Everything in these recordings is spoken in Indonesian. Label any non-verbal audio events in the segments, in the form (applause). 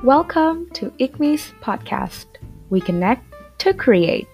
Welcome to ICMI's podcast. We connect to create.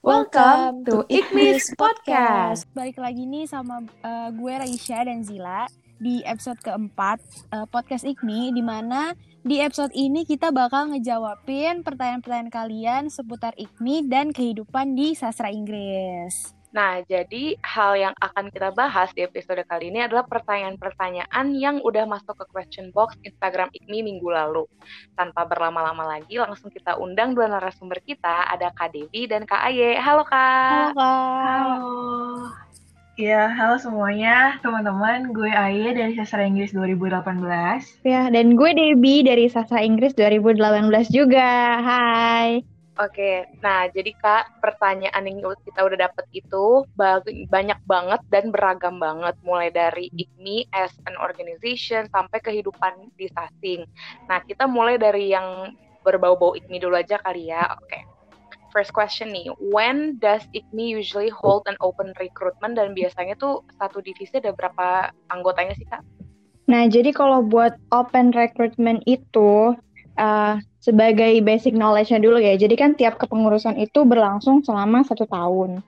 Welcome to ICMI's podcast. Balik lagi nih sama uh, gue Raisya dan Zila di episode keempat uh, podcast IKMI di mana di episode ini kita bakal ngejawabin pertanyaan-pertanyaan kalian seputar IKMI dan kehidupan di sastra Inggris. Nah, jadi hal yang akan kita bahas di episode kali ini adalah pertanyaan-pertanyaan yang udah masuk ke question box Instagram IKMI minggu lalu. Tanpa berlama-lama lagi, langsung kita undang dua narasumber kita, ada Kak Devi dan Kak Aye. Halo Kak! Halo Kak! Halo! Ya, halo semuanya, teman-teman. Gue Aye dari Sastra Inggris 2018. Ya, dan gue Debbie dari Sastra Inggris 2018 juga. Hai. Oke, nah jadi Kak, pertanyaan yang kita udah dapet itu banyak banget dan beragam banget. Mulai dari IKMI as an organization sampai kehidupan di Sasing. Nah, kita mulai dari yang berbau-bau IKMI dulu aja kali ya. Oke first question nih, when does IKMI usually hold an open recruitment dan biasanya tuh satu divisi ada berapa anggotanya sih kak? Nah jadi kalau buat open recruitment itu uh, sebagai basic knowledge-nya dulu ya, jadi kan tiap kepengurusan itu berlangsung selama satu tahun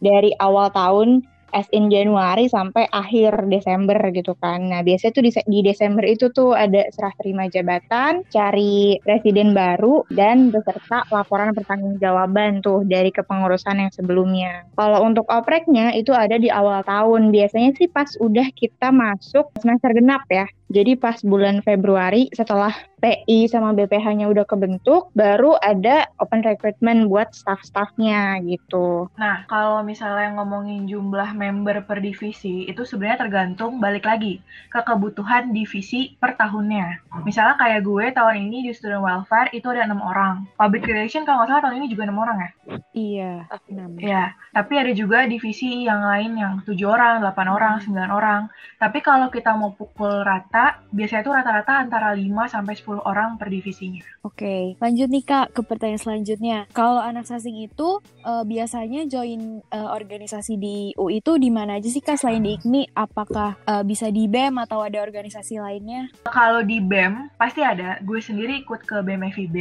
dari awal tahun as in Januari sampai akhir Desember gitu kan. Nah, biasanya tuh di, di Desember itu tuh ada serah terima jabatan, cari presiden baru, dan beserta laporan pertanggungjawaban tuh dari kepengurusan yang sebelumnya. Kalau untuk opreknya itu ada di awal tahun. Biasanya sih pas udah kita masuk semester genap ya. Jadi pas bulan Februari setelah PI sama BPH-nya udah kebentuk, baru ada open recruitment buat staff-staffnya gitu. Nah, kalau misalnya ngomongin jumlah member per divisi, itu sebenarnya tergantung balik lagi ke kebutuhan divisi per tahunnya. Misalnya kayak gue tahun ini di student welfare itu ada enam orang. Public relation kalau nggak salah tahun ini juga enam orang ya? Iya, enam. Iya, tapi ada juga divisi yang lain yang tujuh orang, delapan orang, sembilan orang. Tapi kalau kita mau pukul rata, biasanya itu rata-rata antara 5 sampai 10 10 orang per divisinya. Oke, okay. lanjut nih Kak ke pertanyaan selanjutnya. Kalau anak sasing itu uh, biasanya join uh, organisasi di UI itu di mana aja sih Kak selain di IKMI? Apakah uh, bisa di BEM atau ada organisasi lainnya? Kalau di BEM pasti ada. Gue sendiri ikut ke BEM FIB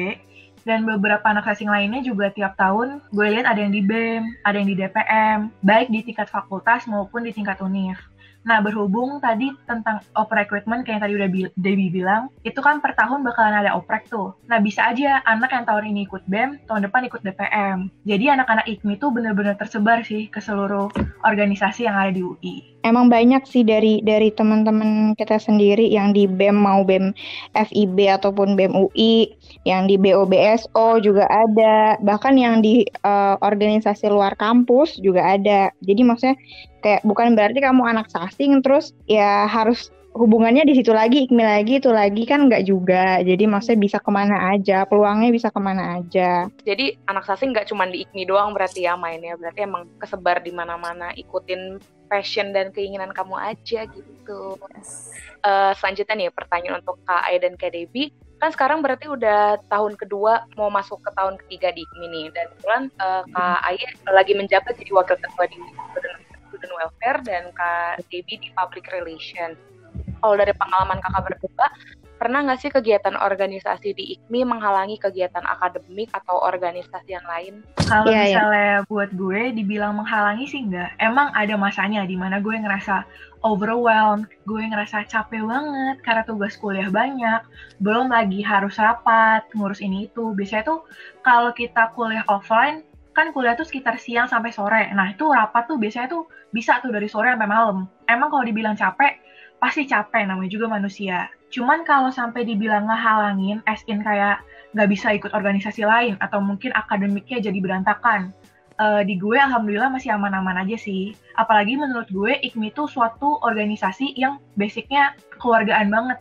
dan beberapa anak sasing lainnya juga tiap tahun gue lihat ada yang di BEM, ada yang di DPM, baik di tingkat fakultas maupun di tingkat univ. Nah, berhubung tadi tentang oprek recruitment kayak tadi udah Debbie bilang, itu kan per tahun bakalan ada oprek tuh. Nah, bisa aja anak yang tahun ini ikut BEM, tahun depan ikut DPM. Jadi anak-anak IKMI tuh bener-bener tersebar sih ke seluruh organisasi yang ada di UI emang banyak sih dari dari teman-teman kita sendiri yang di BEM mau BEM FIB ataupun BEM UI, yang di BOBSO juga ada, bahkan yang di uh, organisasi luar kampus juga ada. Jadi maksudnya kayak bukan berarti kamu anak sasing terus ya harus hubungannya di situ lagi, IKMI lagi, itu lagi kan nggak juga. Jadi maksudnya bisa ke mana aja, peluangnya bisa ke mana aja. Jadi anak sasing nggak cuma di IKMI doang berarti ya mainnya, berarti emang kesebar di mana-mana, ikutin passion dan keinginan kamu aja gitu. Yes. Uh, selanjutnya nih pertanyaan untuk Kak Ai dan Kak Debbie. Kan sekarang berarti udah tahun kedua mau masuk ke tahun ketiga di IKMI nih. Dan kebetulan uh, Kak Ai lagi menjabat jadi wakil ketua di dan Kak Debbie di public relation. Kalau dari pengalaman kakak berdua, pernah nggak sih kegiatan organisasi di IKMI menghalangi kegiatan akademik atau organisasi yang lain? Kalau yeah, iya. misalnya yeah. buat gue dibilang menghalangi sih nggak. Emang ada masanya di mana gue ngerasa overwhelmed, gue ngerasa capek banget karena tugas kuliah banyak, belum lagi harus rapat, ngurus ini itu. Biasanya tuh kalau kita kuliah offline, kan kuliah tuh sekitar siang sampai sore. Nah itu rapat tuh biasanya tuh bisa tuh dari sore sampai malam. Emang kalau dibilang capek, pasti capek namanya juga manusia Cuman kalau sampai dibilang ngehalangin, as in kayak nggak bisa ikut organisasi lain atau mungkin akademiknya jadi berantakan. Uh, di gue alhamdulillah masih aman-aman aja sih. Apalagi menurut gue IKMI itu suatu organisasi yang basicnya keluargaan banget.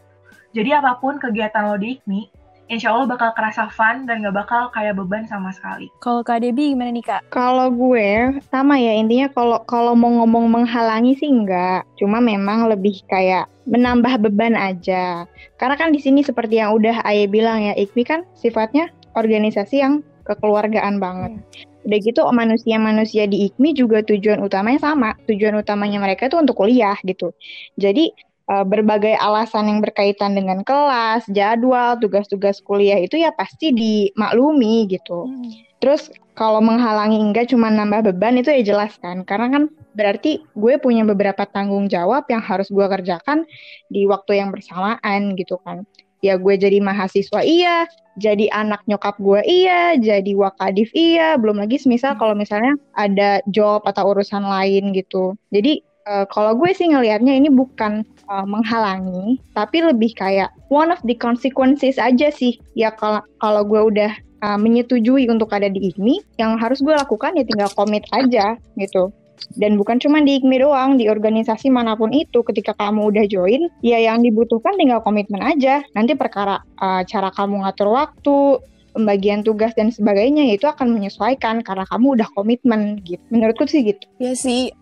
Jadi apa pun kegiatan lo di IKMI, insya Allah bakal kerasa fun dan gak bakal kayak beban sama sekali. Kalau Kak Debbie gimana nih Kak? Kalau gue sama ya intinya kalau kalau mau ngomong menghalangi sih enggak, cuma memang lebih kayak menambah beban aja. Karena kan di sini seperti yang udah Aye bilang ya, IKMI kan sifatnya organisasi yang kekeluargaan banget. Hmm. Udah gitu manusia-manusia di IKMI juga tujuan utamanya sama. Tujuan utamanya mereka itu untuk kuliah gitu. Jadi berbagai alasan yang berkaitan dengan kelas, jadwal, tugas-tugas kuliah itu ya pasti dimaklumi gitu. Hmm. Terus kalau menghalangi enggak cuma nambah beban itu ya jelas kan. Karena kan berarti gue punya beberapa tanggung jawab yang harus gue kerjakan di waktu yang bersamaan gitu kan. Ya gue jadi mahasiswa iya, jadi anak nyokap gue iya, jadi wakadif iya, belum lagi semisal kalau misalnya ada job atau urusan lain gitu. Jadi uh, kalau gue sih ngelihatnya ini bukan uh, menghalangi, tapi lebih kayak one of the consequences aja sih. Ya kalau kalau gue udah uh, menyetujui untuk ada di IKMI, yang harus gue lakukan ya tinggal komit aja gitu. Dan bukan cuma di IKMI doang, di organisasi mana pun itu ketika kamu udah join, ya yang dibutuhkan tinggal komitmen aja. Nanti perkara uh, cara kamu ngatur waktu, pembagian tugas dan sebagainya ya itu akan menyesuaikan karena kamu udah komitmen gitu. Menurutku sih gitu. Ya sih,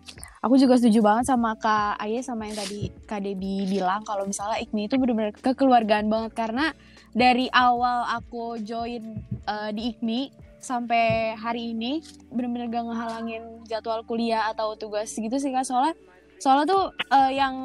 aku juga setuju banget sama Kak Aye sama yang tadi Kak Debi bilang kalau misalnya IKMI itu benar-benar kekeluargaan banget. Karena dari awal aku join uh, di IKMI sampai hari ini benar-benar gak ngehalangin jadwal kuliah atau tugas gitu sih Kak. Soalnya soalnya tuh uh, yang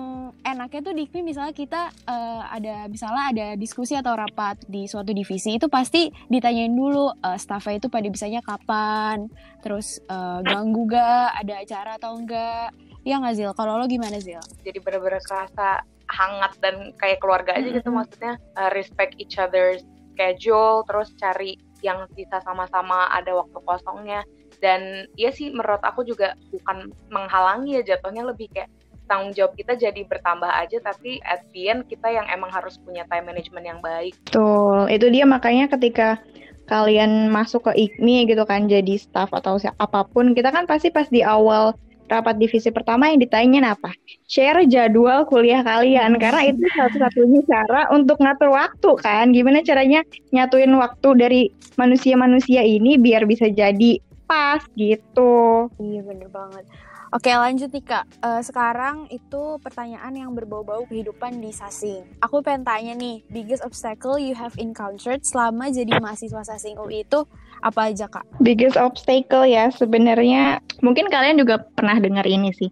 enaknya tuh di IKMI misalnya kita uh, ada misalnya ada diskusi atau rapat di suatu divisi itu pasti ditanyain dulu uh, staffnya itu pada bisanya kapan terus uh, ganggu gak ada acara atau enggak. Ya nggak Zil? Kalau lo gimana Zil? Jadi bener-bener kerasa hangat dan kayak keluarga aja gitu mm -hmm. maksudnya. Uh, respect each other's schedule terus cari yang bisa sama-sama ada waktu kosongnya dan iya sih menurut aku juga bukan menghalangi ya jatuhnya lebih kayak tanggung jawab kita jadi bertambah aja tapi at the end kita yang emang harus punya time management yang baik. Betul, itu dia makanya ketika kalian masuk ke IKMI gitu kan jadi staff atau apa pun kita kan pasti pas di awal rapat divisi pertama yang ditanyain apa? Share jadwal kuliah kalian karena itu satu-satunya cara untuk ngatur waktu kan. Gimana caranya nyatuin waktu dari manusia-manusia ini biar bisa jadi pas gitu. Iya bener banget. Oke lanjut nih kak, uh, sekarang itu pertanyaan yang berbau-bau kehidupan di Sasing. Aku pengen tanya nih, biggest obstacle you have encountered selama jadi mahasiswa Sasing UI itu apa aja kak? Biggest obstacle ya sebenarnya mungkin kalian juga pernah dengar ini sih.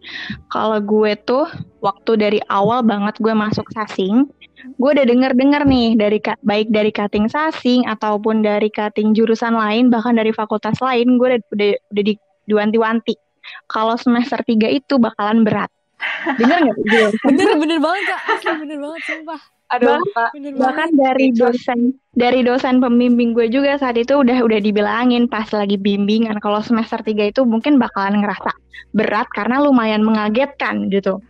Kalau gue tuh waktu dari awal banget gue masuk Sasing, gue udah denger-denger nih dari baik dari cutting sasing ataupun dari cutting jurusan lain bahkan dari fakultas lain gue udah udah, udah di diwanti-wanti kalau semester 3 itu bakalan berat. Bener nggak? (laughs) bener bener banget kak, asli bener banget sumpah. Aduh, bah bahkan dari dosen dari dosen pembimbing gue juga saat itu udah udah dibilangin pas lagi bimbingan kalau semester 3 itu mungkin bakalan ngerasa berat karena lumayan mengagetkan gitu.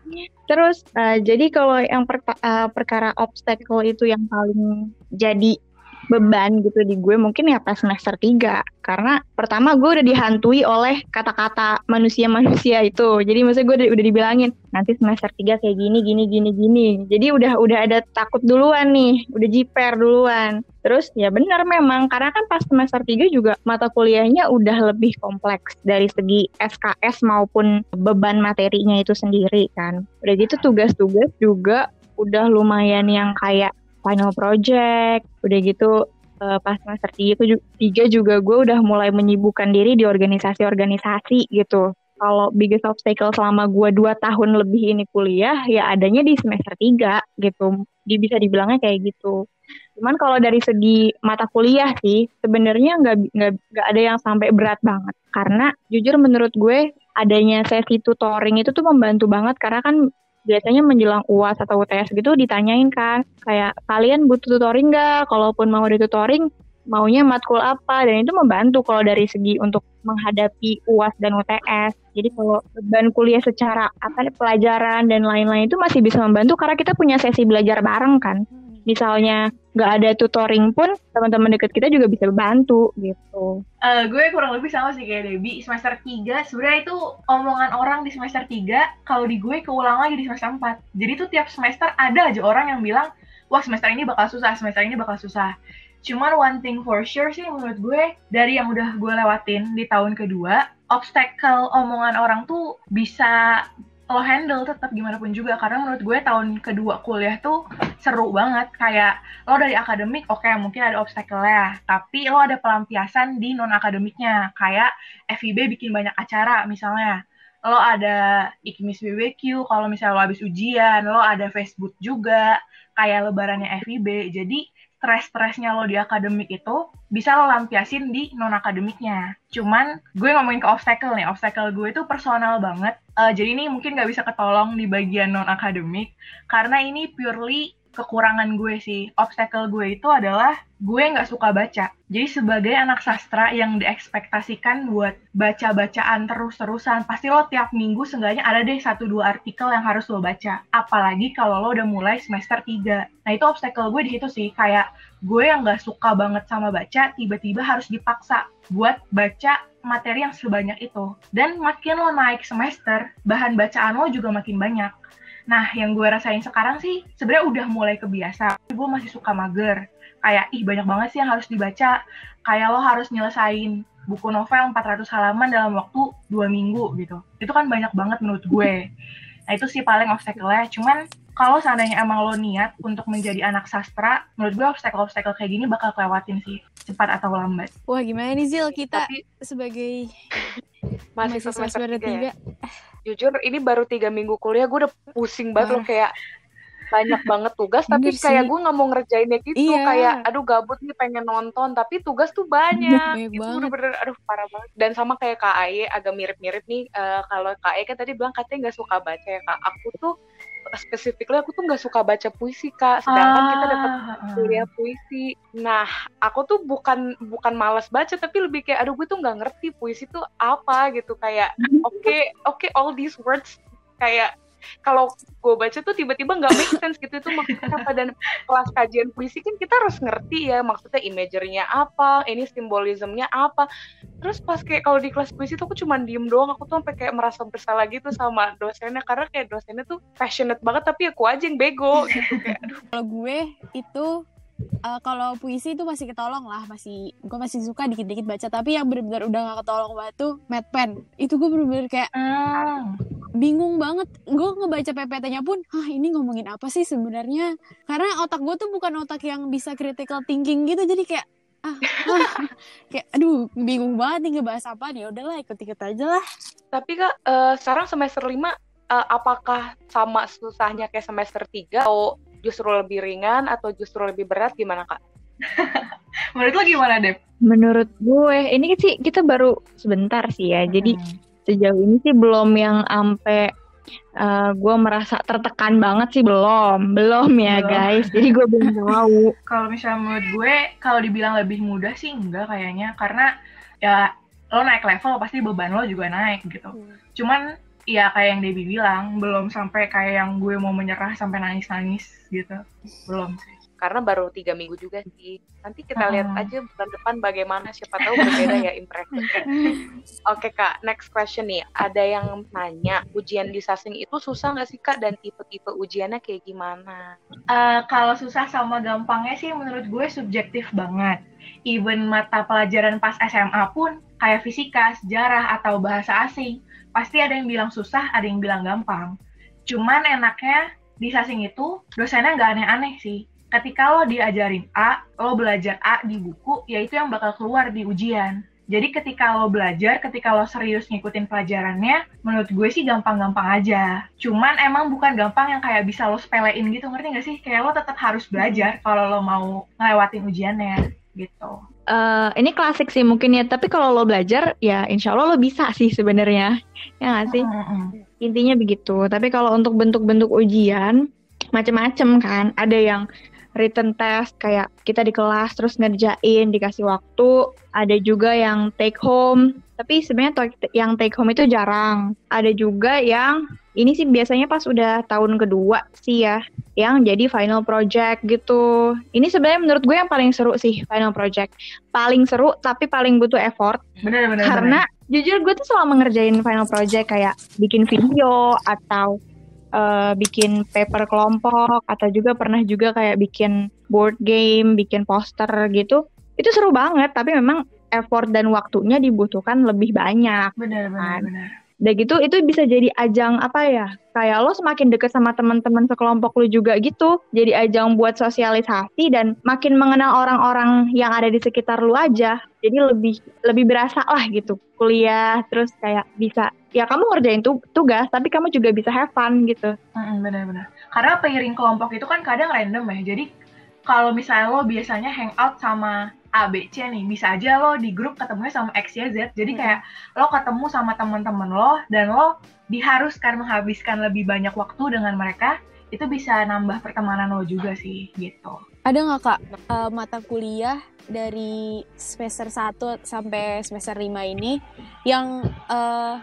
Terus uh, jadi kalau yang per, uh, perkara obstacle itu yang paling jadi beban gitu di gue mungkin ya pas semester 3 karena pertama gue udah dihantui oleh kata-kata manusia-manusia (laughs) itu. Jadi maksudnya gue udah, udah dibilangin nanti semester 3 kayak gini gini gini gini. Jadi udah udah ada takut duluan nih udah jiper duluan. Terus ya benar memang karena kan pas semester 3 juga mata kuliahnya udah lebih kompleks dari segi SKS maupun beban materinya itu sendiri kan. Udah gitu tugas-tugas juga udah lumayan yang kayak final project udah gitu uh, pas semester tiga, tiga juga gue udah mulai menyibukkan diri di organisasi-organisasi gitu. Kalau biggest obstacle selama gue dua tahun lebih ini kuliah ya adanya di semester tiga gitu. Di bisa dibilangnya kayak gitu. Cuman kalau dari segi mata kuliah sih sebenarnya nggak nggak ada yang sampai berat banget. Karena jujur menurut gue adanya sesi tutoring itu tuh membantu banget. Karena kan biasanya menjelang UAS atau UTS gitu ditanyain kan kayak kalian butuh tutoring nggak? Kalaupun mau ditutoring maunya matkul apa? Dan itu membantu kalau dari segi untuk menghadapi UAS dan UTS. Jadi kalau beban kuliah secara apa pelajaran dan lain-lain itu masih bisa membantu karena kita punya sesi belajar bareng kan. Misalnya nggak ada tutoring pun teman-teman deket kita juga bisa bantu gitu. Uh, gue kurang lebih sama sih kayak Debbie. Semester 3 sebenarnya itu omongan orang di semester 3 kalau di gue keulang lagi di semester 4 jadi tuh tiap semester ada aja orang yang bilang wah semester ini bakal susah semester ini bakal susah. Cuman one thing for sure sih menurut gue dari yang udah gue lewatin di tahun kedua obstacle omongan orang tuh bisa lo handle tetap gimana pun juga. Karena menurut gue tahun kedua kuliah tuh seru banget kayak lo dari akademik oke okay, mungkin ada obstacle ya tapi lo ada pelampiasan di non akademiknya kayak FIB bikin banyak acara misalnya lo ada Ikmis BBQ, kalau misalnya lo habis ujian, lo ada Facebook juga, kayak lebarannya FIB. Jadi stres-stresnya lo di akademik itu bisa lo lampiasin di non-akademiknya. Cuman gue ngomongin ke obstacle nih, obstacle gue itu personal banget. Uh, jadi ini mungkin gak bisa ketolong di bagian non-akademik, karena ini purely kekurangan gue sih. Obstacle gue itu adalah gue nggak suka baca. Jadi sebagai anak sastra yang diekspektasikan buat baca-bacaan terus-terusan, pasti lo tiap minggu seenggaknya ada deh satu dua artikel yang harus lo baca. Apalagi kalau lo udah mulai semester 3. Nah itu obstacle gue di situ sih, kayak gue yang nggak suka banget sama baca, tiba-tiba harus dipaksa buat baca materi yang sebanyak itu. Dan makin lo naik semester, bahan bacaan lo juga makin banyak. Nah, yang gue rasain sekarang sih sebenarnya udah mulai kebiasa. Gue masih suka mager. Kayak, ih banyak banget sih yang harus dibaca. Kayak lo harus nyelesain buku novel 400 halaman dalam waktu dua minggu gitu. Itu kan banyak banget menurut gue. Nah, itu sih paling obstacle-nya. Cuman kalau seandainya emang lo niat untuk menjadi anak sastra, menurut gue obstacle-obstacle kayak gini bakal kelewatin sih, cepat atau lambat. Wah, gimana nih Zil kita Tapi, sebagai mahasiswa semester tiga ya? Jujur ini baru tiga minggu kuliah gue udah pusing banget loh kayak banyak banget tugas tapi Bener kayak gue nggak mau ngerjainnya gitu iya. kayak aduh gabut nih pengen nonton tapi tugas tuh banyak. Itu bener-bener aduh parah banget. Dan sama kayak Kak Aye agak mirip-mirip nih uh, kalau Kak Aye kan tadi bilang katanya nggak suka baca ya Kak. Aku tuh spesifiknya aku tuh nggak suka baca puisi kak. Sedangkan ah, kita dapat kuliah puisi. Nah aku tuh bukan bukan malas baca tapi lebih kayak aduh gue tuh nggak ngerti puisi tuh apa gitu. Kayak (laughs) oke okay, oke okay, all these words. Kayak kalau gue baca tuh tiba-tiba nggak make sense gitu itu maksudnya apa dan kelas kajian puisi kan kita harus ngerti ya maksudnya imagernya apa ini simbolismnya apa. Terus pas kayak kalau di kelas puisi tuh aku cuma diem doang aku tuh sampai kayak merasa bersalah gitu sama dosennya karena kayak dosennya tuh passionate banget tapi aku aja yang bego gitu kayak (laughs) kalau gue itu uh, kalau puisi itu masih ketolong lah masih gue masih suka dikit-dikit baca tapi yang benar-benar udah gak ketolong banget tuh mad pen itu gue bener-bener kayak mm. Bingung banget gue ngebaca PPT-nya pun ah ini ngomongin apa sih sebenarnya karena otak gue tuh bukan otak yang bisa critical thinking gitu jadi kayak ah, ah (laughs) kayak aduh bingung banget nih ngebahas apa nih udahlah ikut-ikut aja lah tapi kak uh, sekarang semester lima uh, apakah sama susahnya kayak semester 3 atau justru lebih ringan atau justru lebih berat gimana kak? (laughs) Menurut lo gimana Dep? Menurut gue ini sih kita baru sebentar sih ya. Hmm. Jadi sejauh ini sih belum yang sampai uh, gue merasa tertekan banget sih belum, belum ya belum. guys. Jadi gue belum (laughs) tahu. kalau misalnya menurut gue kalau dibilang lebih mudah sih enggak kayaknya karena ya lo naik level pasti beban lo juga naik gitu. Hmm. Cuman Iya kayak yang Debbie bilang, belum sampai kayak yang gue mau menyerah sampai nangis-nangis gitu. Belum sih. Karena baru tiga minggu juga sih. Nanti kita lihat aja bulan depan bagaimana. Siapa tahu berbeda ya impressionnya. (laughs) Oke kak, next question nih. Ada yang nanya, ujian di Sasing itu susah nggak sih kak? Dan tipe-tipe ujiannya kayak gimana? Uh, kalau susah sama gampangnya sih menurut gue subjektif banget. Even mata pelajaran pas SMA pun kayak fisika, sejarah, atau bahasa asing pasti ada yang bilang susah, ada yang bilang gampang. Cuman enaknya di sasing itu dosennya nggak aneh-aneh sih. Ketika lo diajarin A, lo belajar A di buku, ya itu yang bakal keluar di ujian. Jadi ketika lo belajar, ketika lo serius ngikutin pelajarannya, menurut gue sih gampang-gampang aja. Cuman emang bukan gampang yang kayak bisa lo sepelein gitu, ngerti gak sih? Kayak lo tetap harus belajar kalau lo mau ngelewatin ujiannya gitu. Uh, ini klasik sih mungkin ya tapi kalau lo belajar ya insya Allah lo bisa sih sebenarnya. Ya nggak sih? Intinya begitu. Tapi kalau untuk bentuk-bentuk ujian macem-macem kan. Ada yang written test kayak kita di kelas terus ngerjain dikasih waktu. Ada juga yang take home. Tapi sebenarnya yang take home itu jarang. Ada juga yang ini sih biasanya pas udah tahun kedua sih ya yang jadi final project gitu. Ini sebenarnya menurut gue yang paling seru sih final project. Paling seru tapi paling butuh effort. Bener, bener, karena bener. jujur gue tuh selama ngerjain final project kayak bikin video atau uh, bikin paper kelompok atau juga pernah juga kayak bikin board game, bikin poster gitu. Itu seru banget, tapi memang effort dan waktunya dibutuhkan lebih banyak. Benar, benar, Kan. benar. Dan gitu itu bisa jadi ajang apa ya? Kayak lo semakin deket sama teman-teman sekelompok lo juga gitu. Jadi ajang buat sosialisasi dan makin mengenal orang-orang yang ada di sekitar lo aja. Jadi lebih lebih berasa lah gitu kuliah terus kayak bisa ya kamu ngerjain tu- tugas tapi kamu juga bisa have fun gitu. Benar-benar. Karena pengiring kelompok itu kan kadang random ya. Jadi kalau misalnya lo biasanya hangout sama A, B, C nih, bisa aja lo di grup ketemunya sama X, Y, Z. Jadi Hmm. kayak lo ketemu sama teman-teman lo dan lo diharuskan menghabiskan lebih banyak waktu dengan mereka. Itu bisa nambah pertemanan lo juga sih, gitu. Ada nggak kak eh, mata kuliah dari semester 1 sampai semester 5 ini yang eh,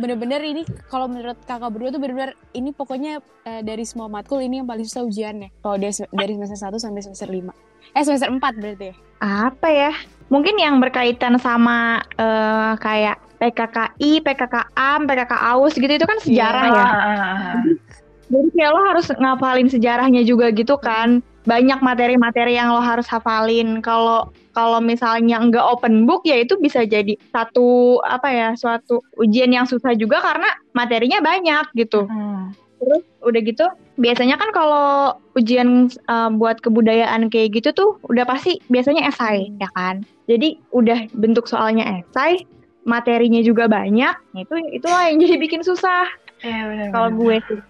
bener-bener ini kalau menurut kakak berdua tuh bener-bener ini pokoknya eh, dari semua matkul ini yang paling susah ujiannya kalau dari, dari semester 1 sampai semester 5 eh semester 4 berarti ya Apa ya? Mungkin yang berkaitan sama eh, kayak PKKI, PKKAM, PKK AUS gitu itu kan sejarah Iya. ya. Ah, ah, ah. Jadi kayak lo harus ngapalin sejarahnya juga gitu kan. Banyak materi-materi yang lo harus hafalin. Kalau kalau misalnya nggak open book ya itu bisa jadi satu apa ya suatu ujian yang susah juga karena materinya banyak gitu. Hmm. Terus udah gitu biasanya kan kalau ujian uh, buat kebudayaan kayak gitu tuh udah pasti biasanya esai ya kan. Jadi udah bentuk soalnya esai, materinya juga banyak. Itu itulah yang jadi bikin susah Iya, kalau gue sih.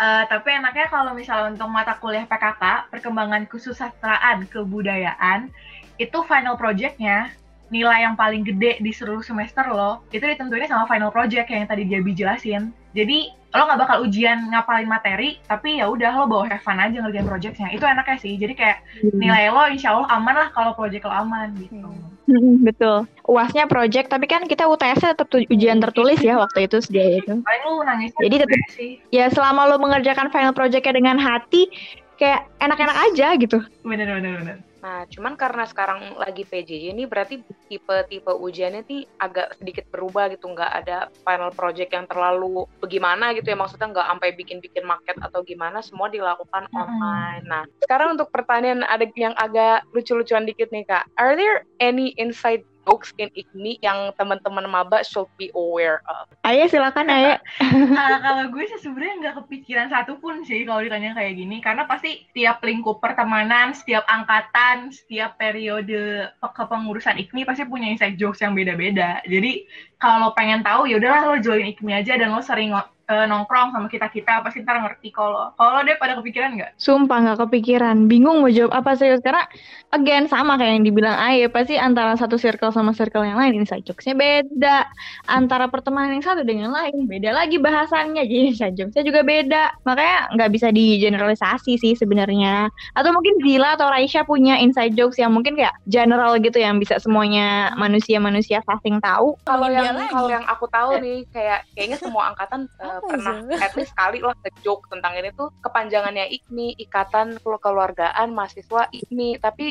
Eh, tapi enaknya kalau misalnya untuk mata kuliah PKK, perkembangan kesusastraan kebudayaan, itu final projectnya nilai yang paling gede di seluruh semester lo, itu ditentuinnya sama final project yang tadi dia jelasin. Jadi lo nggak bakal ujian ngapalin materi, tapi ya udah lo bawa have fun aja ngerjain projectnya. Itu enaknya sih. Jadi kayak nilai lo insya Allah aman lah kalau project lo aman gitu. Hmm. Mm, Betul. UASnya project, tapi kan kita UTS tetap ujian tertulis ya waktu itu sedia itu. (laughs) Paling lo nangisnya Jadi tetap- sih. Ya selama lo mengerjakan final projectnya dengan hati, kayak enak-enak aja gitu. Bener bener bener. Nah, cuman karena sekarang lagi PJJ ini berarti tipe-tipe ujiannya nih agak sedikit berubah gitu, nggak ada final project yang terlalu bagaimana gitu ya, maksudnya nggak sampai bikin-bikin market atau gimana, semua dilakukan online. Nah, sekarang untuk pertanyaan ada yang agak lucu-lucuan dikit nih kak, are there any inside jokes in IKMI yang teman-teman maba should be aware of? Ayo silakan Ayo. Nah, (laughs) kalau gue sih sebenarnya nggak kepikiran satu pun sih kalau ditanya kayak gini karena pasti tiap lingkup pertemanan, setiap angkatan, setiap periode pe- kepengurusan IKMI pasti punya inside jokes yang beda-beda. Jadi kalau pengen tahu ya udahlah lo join IKMI aja dan lo sering eh, nongkrong sama kita kita pasti ntar ngerti kalau kalau deh pada kepikiran nggak? Sumpah nggak kepikiran, bingung mau jawab apa serius karena again sama kayak yang dibilang Aye pasti antara satu circle sama circle yang lain. Inside jokesnya beda, antara pertemanan yang satu dengan lain beda lagi bahasannya. Jadi inside jokesnya juga beda, makanya nggak bisa digeneralisasi sih sebenarnya. Atau mungkin Zila atau Raisya punya inside jokes yang mungkin kayak general gitu yang bisa semuanya manusia-manusia fasting tahu. Kalau yang kalau yang aku tahu nih kayak kayaknya semua angkatan uh, pernah sih? at least sekali lah joke tentang ini tuh kepanjangannya IKMI, Ikatan Kekeluargaan Mahasiswa IKMI. Tapi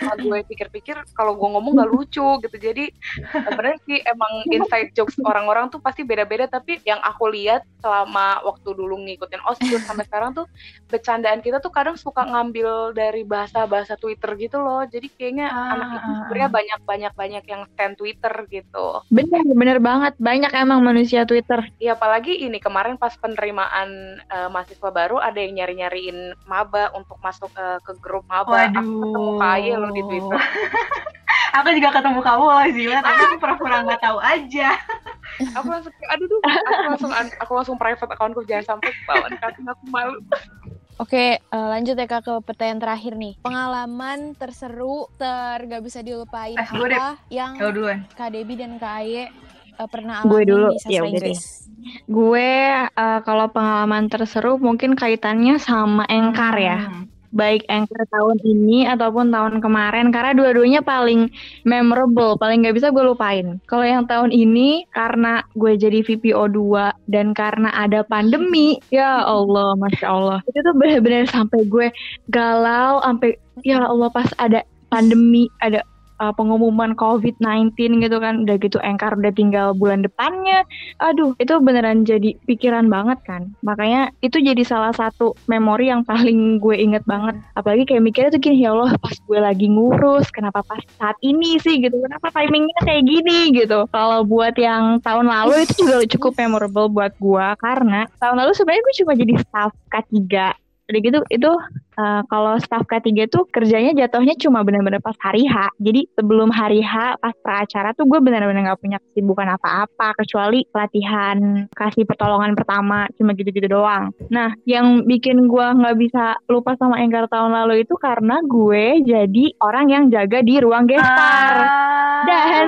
kalau gue pikir-pikir kalau gue ngomong gak lucu gitu. Jadi sebenarnya sih emang inside jokes orang-orang tuh pasti beda-beda tapi yang aku lihat selama waktu dulu ngikutin OSIS sampai sekarang tuh bercandaan kita tuh kadang suka ngambil dari bahasa-bahasa Twitter gitu loh. Jadi kayaknya Ah, anak itu ah, sebenarnya banyak-banyak banyak yang stand Twitter gitu. Bener, bener banget. Banyak emang manusia Twitter. Ya apalagi ini kemarin pas penerimaan eh, mahasiswa baru ada yang nyari-nyariin maba untuk masuk eh, ke grup maba. Aku ketemu. Kaya loh di Twitter. (laughs) aku juga ketemu kamu loh Zila, tapi aku pura-pura nggak tahu aja. (laughs) Aku langsung aduh tuh, aku langsung aku langsung private accountku jangan sampai ketahuan karena aku malu. Oke, eh, lanjut ya kak ke pertanyaan terakhir nih. Pengalaman terseru, ter gak bisa dilupain Eh, apa yang. Kak Debbie dan Kak Aye eh, pernah Gue alami dulu. di sastra Ya. Inggris? Gue eh, kalau pengalaman terseru mungkin kaitannya sama Engkar ya. Hmm. Baik Engkar tahun ini ataupun tahun kemarin karena dua-duanya paling memorable, paling nggak bisa gue lupain. Kalau yang tahun ini karena gue jadi VPO 2 dan karena ada pandemi, ya Allah, Masya Allah. Itu tuh bener-bener sampai gue galau, sampai ya Allah pas ada pandemi, ada uh, pengumuman COVID-19 gitu kan. Udah gitu Engkar udah tinggal bulan depannya. Aduh itu beneran jadi pikiran banget kan. Makanya itu jadi salah satu memori yang paling gue inget banget. Apalagi kayak mikirnya tuh gini ya Allah pas gue lagi ngurus kenapa pas saat ini sih? gitu. Kenapa timingnya kayak gini? gitu. Kalau buat yang tahun lalu itu juga cukup memorable buat gue. Karena tahun lalu sebenarnya gue cuma jadi staff K3 Udah gitu itu uh, kalau staff K3 tuh kerjanya jatuhnya cuma benar-benar pas hari H. Jadi sebelum hari H pas pracara tuh gue benar-benar nggak punya kesibukan apa-apa kecuali pelatihan kasih pertolongan pertama cuma gitu-gitu doang. Nah yang bikin gue nggak bisa lupa sama Enggar tahun lalu itu karena gue jadi orang yang jaga di ruang gestar. Ah. Dan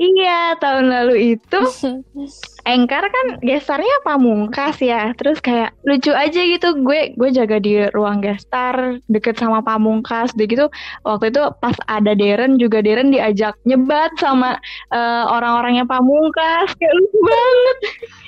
iya tahun lalu itu (laughs) Engkar kan gestarnya pamungkas ya. Terus kayak lucu aja gitu gue gue jaga di ruang gestar deket sama pamungkas deh gitu. Waktu itu pas ada Deren juga Deren diajak nyebat sama uh, orang-orangnya pamungkas kayak lucu banget.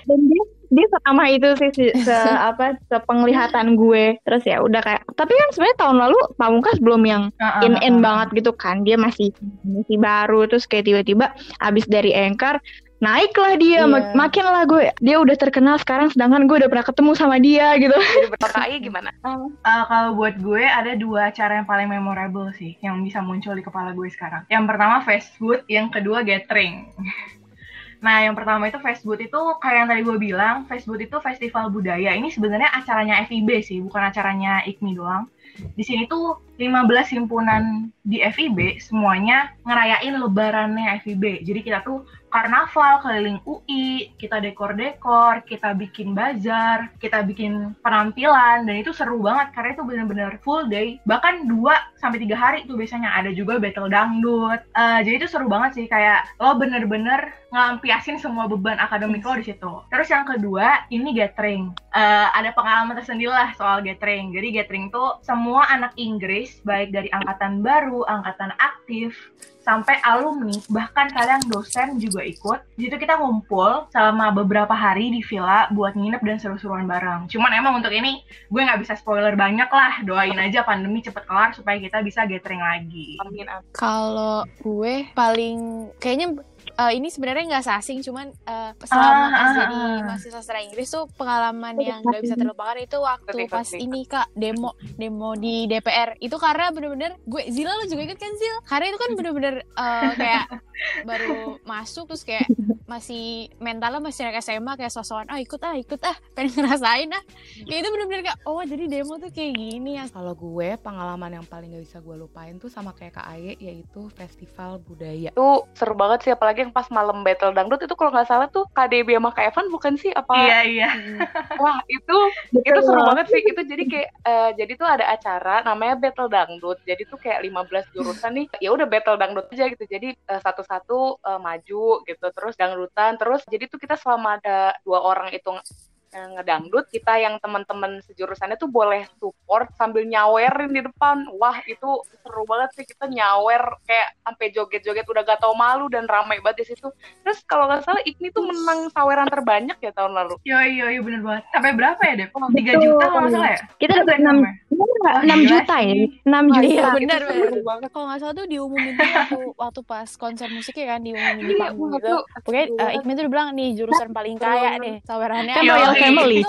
Dan dia dia sama itu sih se, se (laughs) apa sepenglihatan gue terus ya udah kayak tapi kan sebenarnya tahun lalu pamungkas belum yang in in banget gitu kan dia masih masih baru terus kayak tiba-tiba abis dari anchor naiklah dia yeah. makin lah gue dia udah terkenal sekarang sedangkan gue udah pernah ketemu sama dia gitu (laughs) bertokai gimana uh, kalau buat gue ada dua cara yang paling memorable sih yang bisa muncul di kepala gue sekarang yang pertama fast food yang kedua gathering (laughs) Nah, yang pertama itu Facebook itu kayak yang tadi gue bilang, Facebook itu festival budaya. Ini sebenarnya acaranya FIB sih, bukan acaranya IKMI doang. Di sini tuh 15 himpunan di FIB semuanya ngerayain lebarannya FIB. Jadi kita tuh karnaval keliling UI, kita dekor-dekor, kita bikin bazar, kita bikin penampilan dan itu seru banget karena itu bener-bener full day. Bahkan 2 sampai 3 hari itu biasanya ada juga battle dangdut. Uh, jadi itu seru banget sih kayak lo bener-bener ngelampiasin semua beban akademik lo di situ. Terus yang kedua, ini gathering. Uh, ada pengalaman tersendiri lah soal gathering. Jadi gathering tuh semua anak Inggris baik dari angkatan baru, angkatan aktif, sampai alumni, bahkan kadang dosen juga ikut. Di situ kita ngumpul selama beberapa hari di villa buat nginep dan seru-seruan bareng. Cuman emang untuk ini gue nggak bisa spoiler banyak lah. Doain aja pandemi cepet kelar supaya kita bisa gathering lagi. Kalau gue paling kayaknya uh, ini sebenarnya nggak asing cuman uh, selama ah, ah, jadi ah. mahasiswa sastra Inggris tuh pengalaman yang nggak bisa terlupakan itu waktu betul, pas betul. ini kak demo demo di DPR itu karena bener-bener gue Zila lo juga ikut kan Zil? Karena itu kan bener-bener uh, kayak baru masuk terus kayak masih mentalnya masih anak SMA kayak sosokan ah ikut ah ikut ah. Pengen ngerasain ah. Kayak itu bener-bener kayak oh jadi demo tuh kayak gini ya. Kalau gue pengalaman yang paling gak bisa gue lupain tuh sama kayak Kak Aye yaitu festival budaya. Tuh seru banget sih apalagi yang pas malam battle dangdut itu kalau nggak salah tuh KDB sama Kak Evan bukan sih? Apa? Iya iya. Hmm. wah itu itu seru banget. sih. Itu jadi kayak uh, jadi tuh ada acara namanya battle dangdut. Jadi tuh kayak 15 jurusan nih ya udah battle dangdut aja gitu. Jadi uh, satu-satu uh, maju gitu terus dangdutan terus jadi tuh kita selama ada dua orang itu ngedangdut kita yang teman-teman sejurusannya tuh boleh support sambil nyawerin di depan. Wah itu seru banget sih kita nyawer kayak sampai joget-joget udah gak tau malu dan ramai banget di situ. Terus kalau nggak salah Ikni tuh menang saweran terbanyak ya tahun lalu. Iya iya iya bener banget. Sampai berapa ya deh tiga juta kalau nggak salah ya? Kita dapat enam enam juta ya. Enam juta. iya bener bener kalau nggak salah tuh diumumin waktu waktu pas konser musik ya kan diumumin di iya, panggung gitu. pokoknya uh, Ikmi tuh bilang nih jurusan paling kaya nih sawerannya kan Family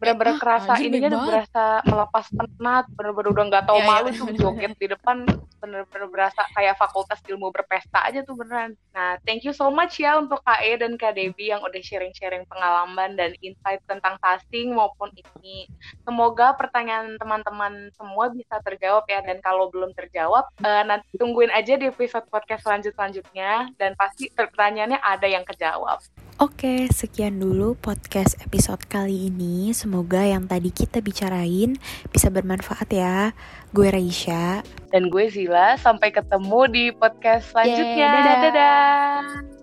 bener-bener kerasa ininya tuh berasa melepas penat bener-bener udah nggak tahu iya, iya, malu tuh joget di depan bener-bener berasa kayak fakultas ilmu berpesta aja tuh beneran. Nah, thank you so much ya untuk KE dan Kak Debbie yang udah sharing-sharing pengalaman dan insight tentang tasting maupun ini. Semoga pertanyaan teman-teman semua bisa terjawab ya dan kalau belum terjawab uh, nanti tungguin aja di episode podcast selanjut selanjutnya dan pasti pertanyaannya ada yang kejawab. Oke, sekian dulu podcast episode kali ini. Semoga yang tadi kita bicarain bisa bermanfaat ya. Gue Raisya. Dan gue Zila. Sampai ketemu di podcast selanjutnya. Yeah, dadah. dadah.